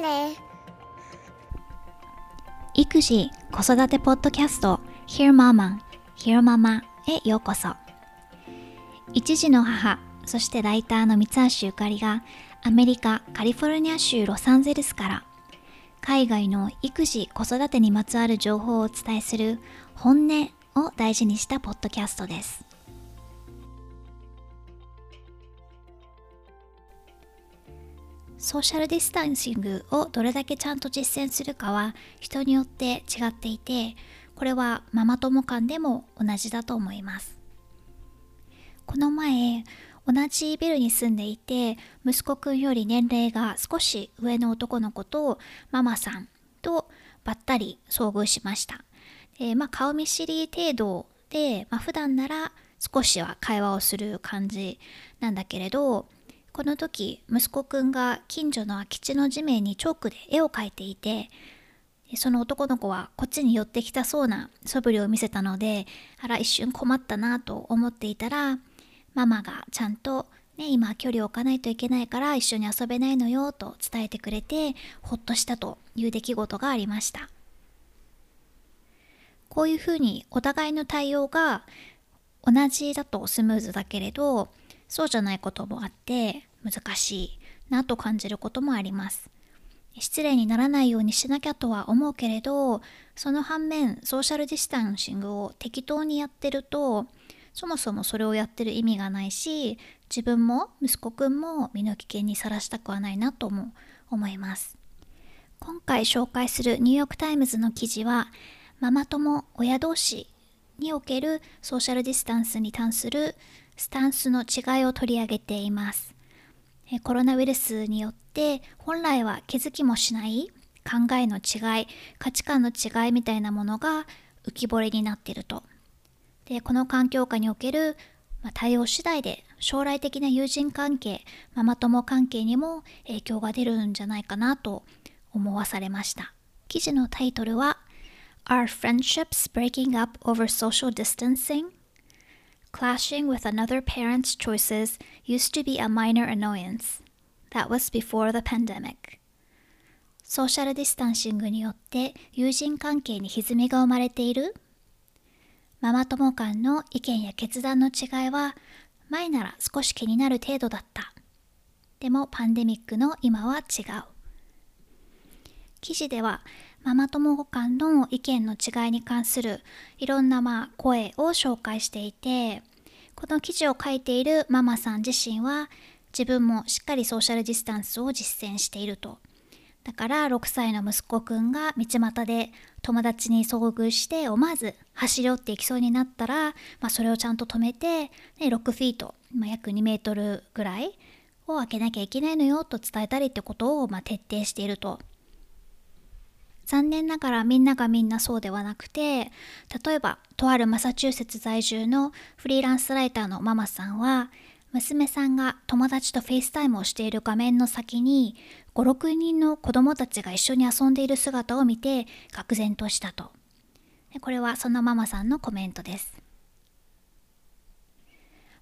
ね。育児・子育てポッドキャスト Hear Mama Hear Mama へようこそ。一児の母そしてライターの三橋ゆかりがアメリカ・カリフォルニア州ロサンゼルスから海外の育児・子育てにまつわる情報をお伝えする本音を大事にしたポッドキャストです。ソーシャルディスタンシングをどれだけちゃんと実践するかは人によって違っていてこれはママ友間でも同じだと思います。この前同じビルに住んでいて息子くんより年齢が少し上の男の子とママさんとばったり遭遇しました。で、まあ、顔見知り程度で、まあ、普段なら少しは会話をする感じなんだけれどこの時息子くんが近所の空き地の地面にチョークで絵を描いていてその男の子はこっちに寄ってきたそうな素振りを見せたのであら一瞬困ったなと思っていたらママがちゃんと、ね、今距離を置かないといけないから一緒に遊べないのよと伝えてくれてほっとしたという出来事がありました。こういうふうにお互いの対応が同じだとスムーズだけれどそうじゃないこともあって難しいなと感じることもあります。失礼にならないようにしなきゃとは思うけれどその反面ソーシャルディスタンシングを適当にやってるとそもそもそれをやってる意味がないし自分も息子くんも身の危険にさらしたくはないなとも思います。今回紹介するニューヨークタイムズの記事はママ友親同士におけるソーシャルディスタンスに関するスタンスの違いを取り上げています。コロナウイルスによって本来は気づきもしない考えの違い価値観の違いみたいなものが浮き彫りになっていると。でこの環境下における、対応次第で将来的な友人関係ママ友関係にも影響が出るんじゃないかなと思わされました。記事のタイトルは Are friendships breaking up over social distancing? Clashing with another parent's choices used to be a minor annoyance. That was before the pandemic. ソーシャルディスタンシングによって友人関係に歪みが生まれているママ友間の意見や決断の違いは前なら少し気になる程度だった。でもパンデミックの今は違う。記事ではママ友間の意見の違いに関するいろんなまあ声を紹介していてこの記事を書いているママさん自身は自分もしっかりソーシャルディスタンスを実践しているとだから6歳の息子くんが道端で友達に遭遇して思わず走り寄っていきそうになったら、まあ、それをちゃんと止めて、ね、6フィート、まあ、約2メートルぐらいを開けなきゃいけないのよと伝えたりってことをまあ徹底していると。残念ながらみんながみんなそうではなくて例えばとあるマサチューセッツ在住のフリーランスライターのママさんは娘さんが友達とフェイスタイムをしている画面の先に56人の子供たちが一緒に遊んでいる姿を見て愕然としたとこれはそのママさんのコメントです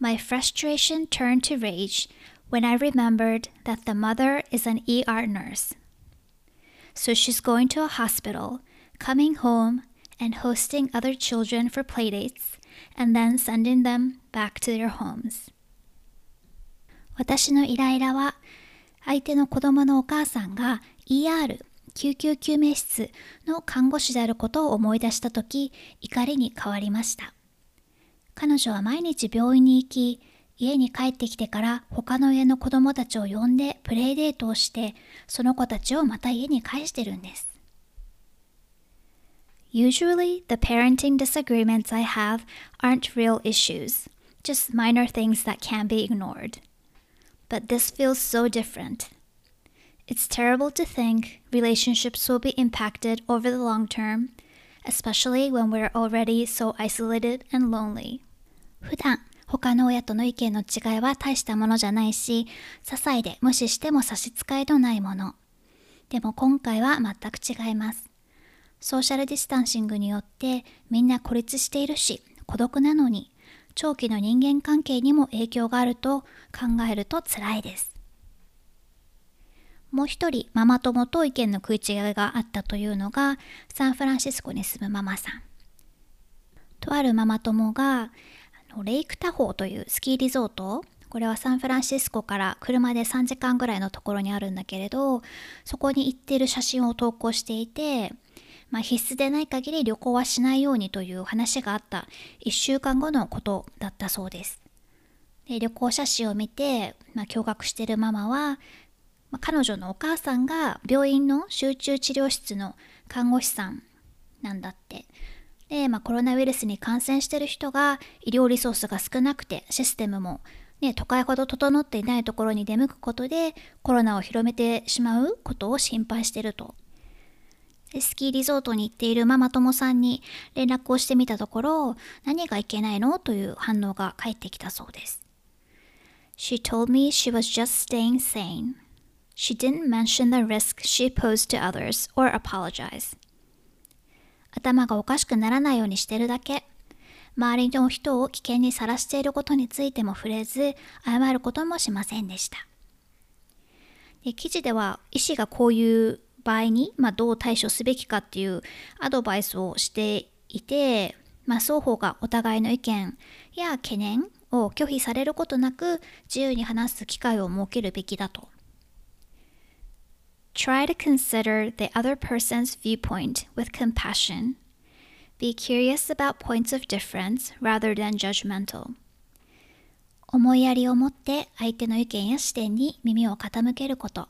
My frustration turned to rage when I remembered that the mother is an ER nurse. So she's going to a hospital, coming home, and hosting other children for playdates, and then sending them back to their homes. 私のイライラは相手の子供のお母さんが ER 救急救命室の看護師であることを思い出した時怒りに変わりました彼女は毎日病院に行き家に帰ってきてから他の家の子供たちを呼んでプレイデートをしてその子たちをまた家に返してるんです Usually the parenting disagreements I have aren't real issues just minor things that can be ignored but this feels so different. It's terrible to think relationships will be impacted over the long term, especially when we're already so isolated and lonely. 普段他の親との意見の違いは大したものじゃないし、些細で無視しても差し支えのないもの。でも今回は全く違います。ソーシャルディスタンシングによってみんな孤立しているし、孤独なのに長期の人間関係にも影響があると考えると辛いです。もう一人ママ友と意見の食い違いがあったというのがサンフランシスコに住むママさん。とあるママ友がレイクタホーというスキーリゾートこれはサンフランシスコから車で3時間ぐらいのところにあるんだけれどそこに行っている写真を投稿していて、まあ、必須でない限り旅行はしないようにという話があった1週間後のことだったそうです。で旅行写真を見て、まあ、驚愕しているママは、まあ、彼女のお母さんが病院の集中治療室の看護師さんなんだって。で、まあ、コロナウイルスに感染してる人が医療リソースが少なくてシステムもね、都会ほど整っていないところに出向くことでコロナを広めてしまうことを心配してると。スキーリゾートに行っているママ友さんに連絡をしてみたところ何がいけないの？という反応が返ってきたそうです。She told me she was just staying sane. She didn't mention the risk she posed to others or apologize. 頭がおかしくならないようにしてるだけ。周りの人を危険にさらしていることについても触れず、謝ることもしませんでした。で記事では医師がこういう場合に、まあ、どう対処すべきかっていうアドバイスをしていて、まあ、双方がお互いの意見や懸念を拒否されることなく自由に話す機会を設けるべきだと。Try to consider the other person's viewpoint with compassion Be curious about points of difference rather than judgmental. 思いやりを持って相手の意見や視点に耳を傾けること。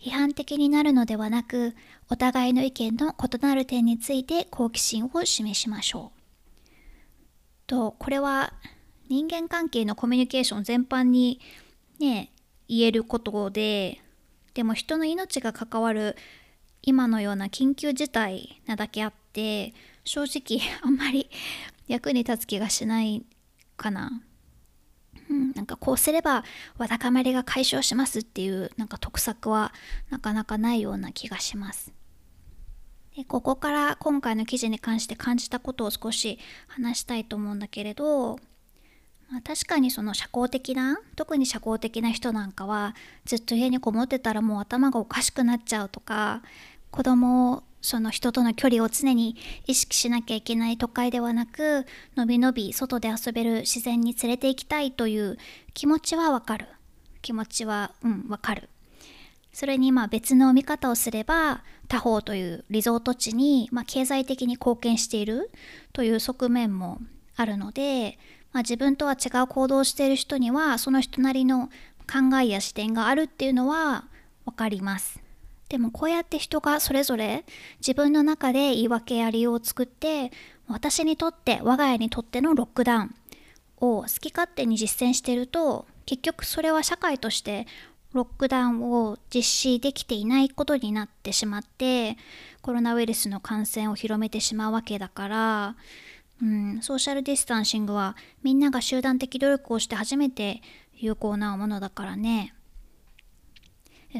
批判的になるのではなく、お互いの意見の異なる点について好奇心を示しましょう。と、これは人間関係のコミュニケーション全般にね、言えることで、でも人の命が関わる今のような緊急事態なだけあって、正直 あんまり役に立つ気がしないかな。うん、なんかこうすればわだかまりが解消しますっていうなんか得策はなかなかないような気がします。でここから今回の記事に関して感じたことを少し話したいと思うんだけれど、まあ、確かにその社交的な特に社交的な人なんかはずっと家にこもってたらもう頭がおかしくなっちゃうとか子供をその人との距離を常に意識しなきゃいけない都会ではなくのびのび外で遊べる自然に連れて行きたいという気持ちはわかる。気持ちはうんわかる。それにまあ別の見方をすれば他方というリゾート地にま経済的に貢献しているという側面もあるので、まあ、自分とは違う行動をしている人にはその人なりの考えや視点があるっていうのは分かります。でもこうやって人がそれぞれ自分の中で言い訳や理由を作って私にとって我が家にとってのロックダウンを好き勝手に実践していると結局それは社会としてロックダウンを実施できていないことになってしまってコロナウイルスの感染を広めてしまうわけだから、うん、ソーシャルディスタンシングはみんなが集団的努力をして初めて有効なものだからね。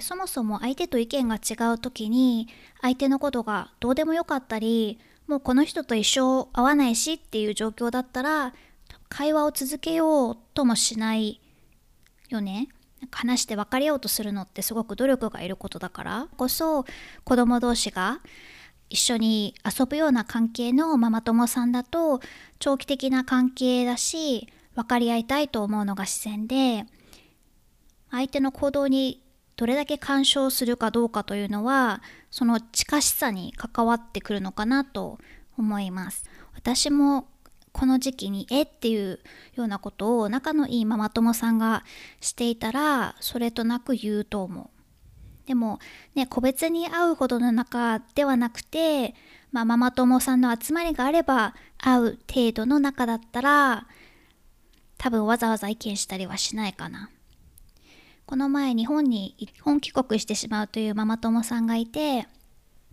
そもそも相手と意見が違う時に相手のことがどうでもよかったりもうこの人と一生会わないしっていう状況だったら会話を続けようともしないよね。話して別れようとするのってすごく努力がいることだからこそ子供同士が一緒に遊ぶような関係のママ友さんだと長期的な関係だし分かり合いたいと思うのが自然で相手の行動にどれだけ干渉するかどうかというのはその近しさに関わってくるのかなと思います。私もこの時期にえっていうようなことを仲のいいママ友さんがしていたらそれとなく言うと思う。でもね個別に会うほどの仲ではなくて、まあ、ママ友さんの集まりがあれば会う程度の仲だったら多分わざわざ意見したりはしないかな。この前日本に本帰国してしまうというママ友さんがいて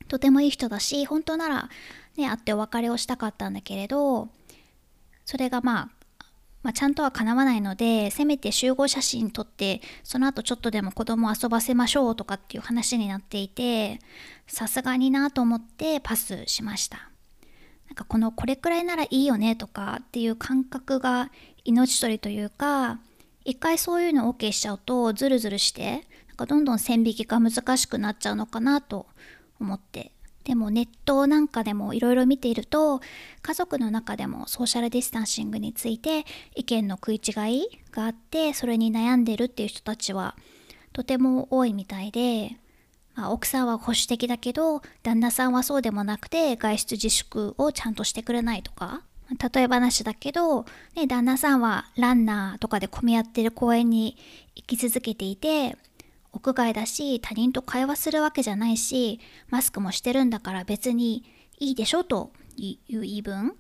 とてもいい人だし本当ならね会ってお別れをしたかったんだけれどそれがまあまあ、ちゃんとはかなわないのでせめて集合写真撮ってその後ちょっとでも子供遊ばせましょうとかっていう話になっていてさすがになと思ってパスしました。なんかこのこれくらいならいいよねとかっていう感覚が命取りというか一回そういうの OK しちゃうとズルズルしてなんかどんどん線引きが難しくなっちゃうのかなと思って。でもネットなんかでもいろいろ見ていると家族の中でもソーシャルディスタンシングについて意見の食い違いがあってそれに悩んでるっていう人たちはとても多いみたいで、まあ、奥さんは保守的だけど旦那さんはそうでもなくて外出自粛をちゃんとしてくれないとか例え話だけど、ね、旦那さんはランナーとかで混み合ってる公園に行き続けていて屋外だし他人と会話するわけじゃないしマスクもしてるんだから別にいいでしょという言い分。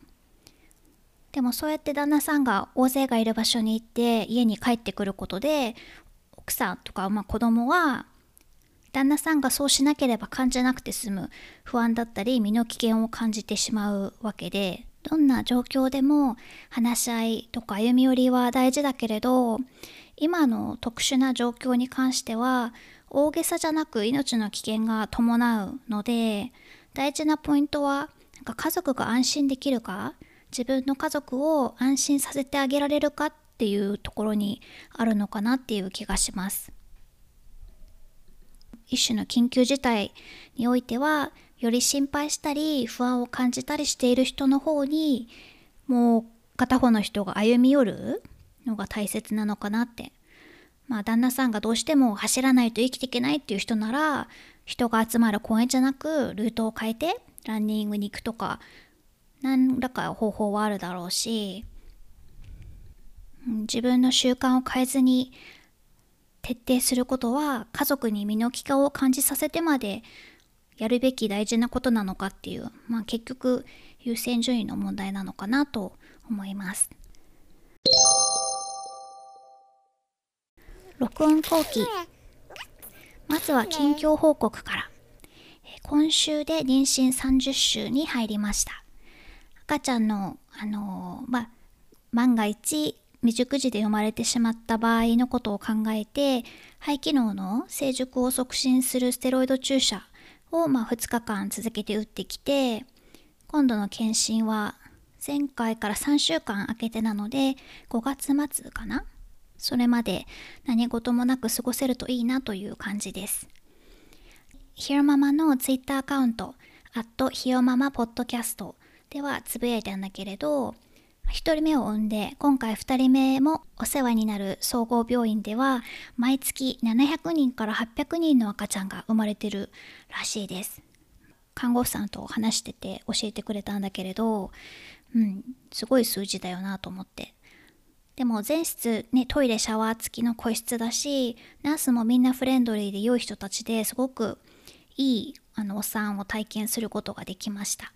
でもそうやって旦那さんが大勢がいる場所に行って家に帰ってくることで奥さんとか、まあ、子供は旦那さんがそうしなければ感じなくて済む不安だったり身の危険を感じてしまうわけで。どんな状況でも話し合いとか歩み寄りは大事だけれど今の特殊な状況に関しては大げさじゃなく命の危険が伴うので大事なポイントはなんか家族が安心できるか自分の家族を安心させてあげられるかっていうところにあるのかなっていう気がします。一種の緊急事態においてはより心配したり不安を感じたりしている人の方にもう片方の人が歩み寄るのが大切なのかなって。まあ旦那さんがどうしても走らないと生きていけないっていう人なら人が集まる公園じゃなくルートを変えてランニングに行くとか何らか方法はあるだろうし自分の習慣を変えずに徹底することは家族に身の危険を感じさせてまでやるべき大事なことなのかっていう、まあ、結局優先順位の問題なのかなと思います。録音後期。まずは近況報告から。今週で妊娠30週に入りました。赤ちゃんのあのー、ま万が一未熟児で生まれてしまった場合のことを考えて肺機能の成熟を促進するステロイド注射を、ま2日間続けて打ってきて今度の検診は前回から3週間空けてなので5月末かな？それまで何事もなく過ごせるといいなという感じです。ひよママのツイッターアカウント、アットひよママポッドキャストではつぶやいたんだけれど、1人目を産んで今回2人目もお世話になる総合病院では毎月700人から800人の赤ちゃんが生まれてるらしいです。看護師さんと話してて教えてくれたんだけれど、うん、すごい数字だよなと思って。でも全室ね、トイレシャワー付きの個室だし、ナースもみんなフレンドリーで良い人たちですごくいいあのお産を体験することができました。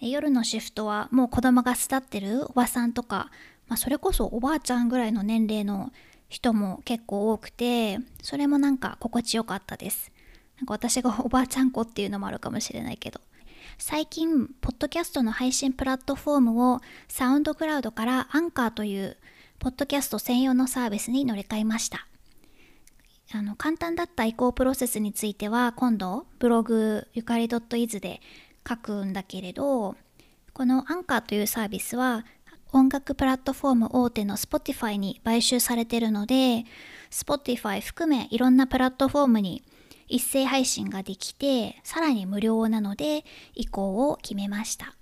夜のシフトはもう子供が巣立ってるおばさんとか、まあ、それこそおばあちゃんぐらいの年齢の人も結構多くて、それもなんか心地よかったです。なんか私がおばあちゃん子っていうのもあるかもしれないけど。最近、ポッドキャストの配信プラットフォームをサウンドクラウドからアンカーというポッドキャスト専用のサービスに乗り換えました。あの簡単だった移行プロセスについては今度ブログゆかり .iz で書くんだけれどこのアンカーというサービスは音楽プラットフォーム大手の Spotify に買収されてるので Spotify 含めいろんなプラットフォームに一斉配信ができてさらに無料なので移行を決めました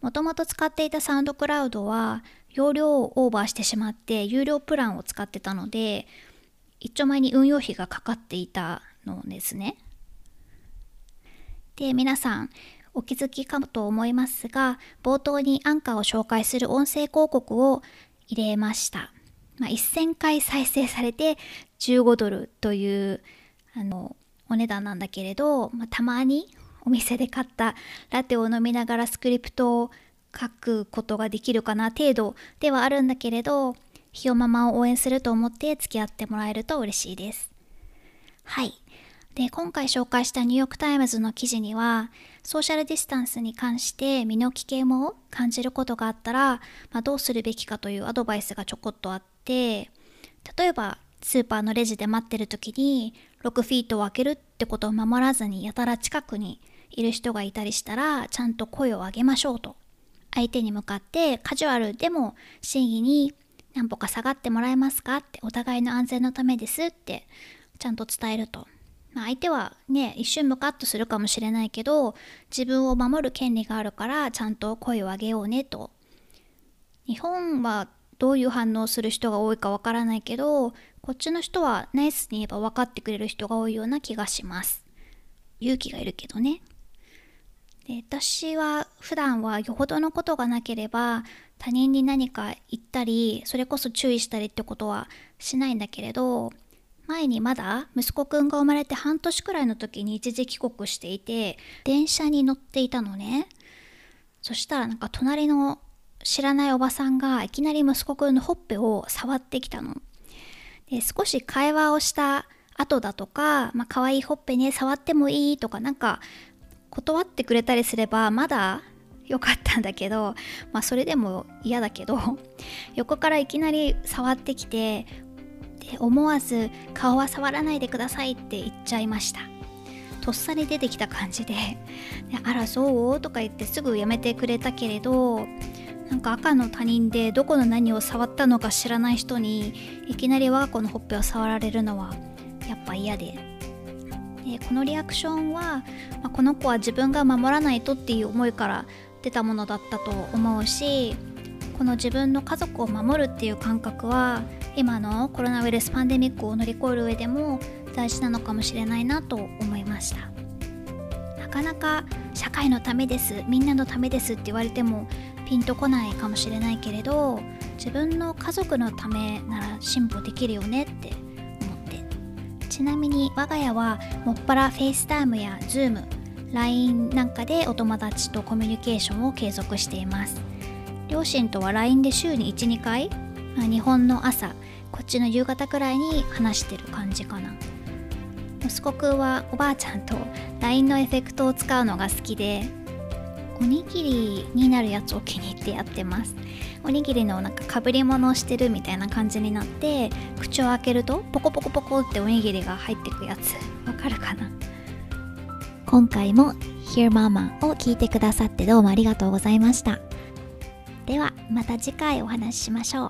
もともと使っていたサウンドクラウドは容量をオーバーしてしまって有料プランを使ってたので一丁前に運用費がかかっていたのですね。で皆さんお気づきかと思いますが冒頭にアンカーを紹介する音声広告を入れました。まあ、1000回再生されて15ドルというあのお値段なんだけれど、まあ、たまにお店で買ったラテを飲みながらスクリプトを書くことができるかな程度ではあるんだけれどひよママを応援すると思って付き合ってもらえると嬉しいですはいで今回紹介したニューヨーク・タイムズの記事にはソーシャルディスタンスに関して身の危険を感じることがあったら、まあ、どうするべきかというアドバイスがちょこっとあって例えばスーパーのレジで待ってる時に6フィートを開けるってことを守らずにやたら近くにいる人がいたりしたらちゃんと声を上げましょうと相手に向かってカジュアルでも真意に何歩か下がってもらえますか？ってお互いの安全のためですってちゃんと伝えると。まあ、相手はね一瞬ムカッとするかもしれないけど自分を守る権利があるからちゃんと声を上げようねと。日本はどういう反応する人が多いかわからないけどこっちの人はナイスに言えば分かってくれる人が多いような気がします。勇気がいるけどね。で私は普段はよほどのことがなければ他人に何か言ったりそれこそ注意したりってことはしないんだけれど前にまだ息子くんが生まれて半年くらいの時に一時帰国していて電車に乗っていたのね。そしたらなんか隣の知らないおばさんがいきなり息子くんのほっぺを触ってきたの。で少し会話をした後だとか、まあ、可愛いほっぺね触ってもいいとかなんか断ってくれたりすればまだ良かったんだけど、まあ、それでも嫌だけど横からいきなり触ってきて思わず顔は触らないでくださいって言っちゃいましたとっさに出てきた感じで「あらそう?」とか言ってすぐやめてくれたけれどなんか赤の他人でどこの何を触ったのか知らない人にいきなり我が子のほっぺを触られるのはやっぱ嫌ででこのリアクションは、まあ、この子は自分が守らないとっていう思いから出たものだったと思うしこの自分の家族を守るっていう感覚は今のコロナウイルスパンデミックを乗り越える上でも大事なのかもしれないなと思いました。なかなか社会のためです。みんなのためですって言われてもピンとこないかもしれないけれど自分の家族のためなら進歩できるよねって思って。ちなみに我が家はもっぱら FaceTime や Zoom LINE なんかでお友達とコミュニケーションを継続しています。両親とは LINE で週に12回日本の朝こっちの夕方くらいに話してる感じかな。息子くんはおばあちゃんと LINE のエフェクトを使うのが好きでおにぎりになるやつを気に入ってやってます。おにぎりのなんかかぶり物をしてるみたいな感じになって口を開けるとポコポコポコっておにぎりが入ってくやつ。わかるかな？今回も Hear Mama を聞いてくださってどうもありがとうございました。ではまた次回お話ししましょう。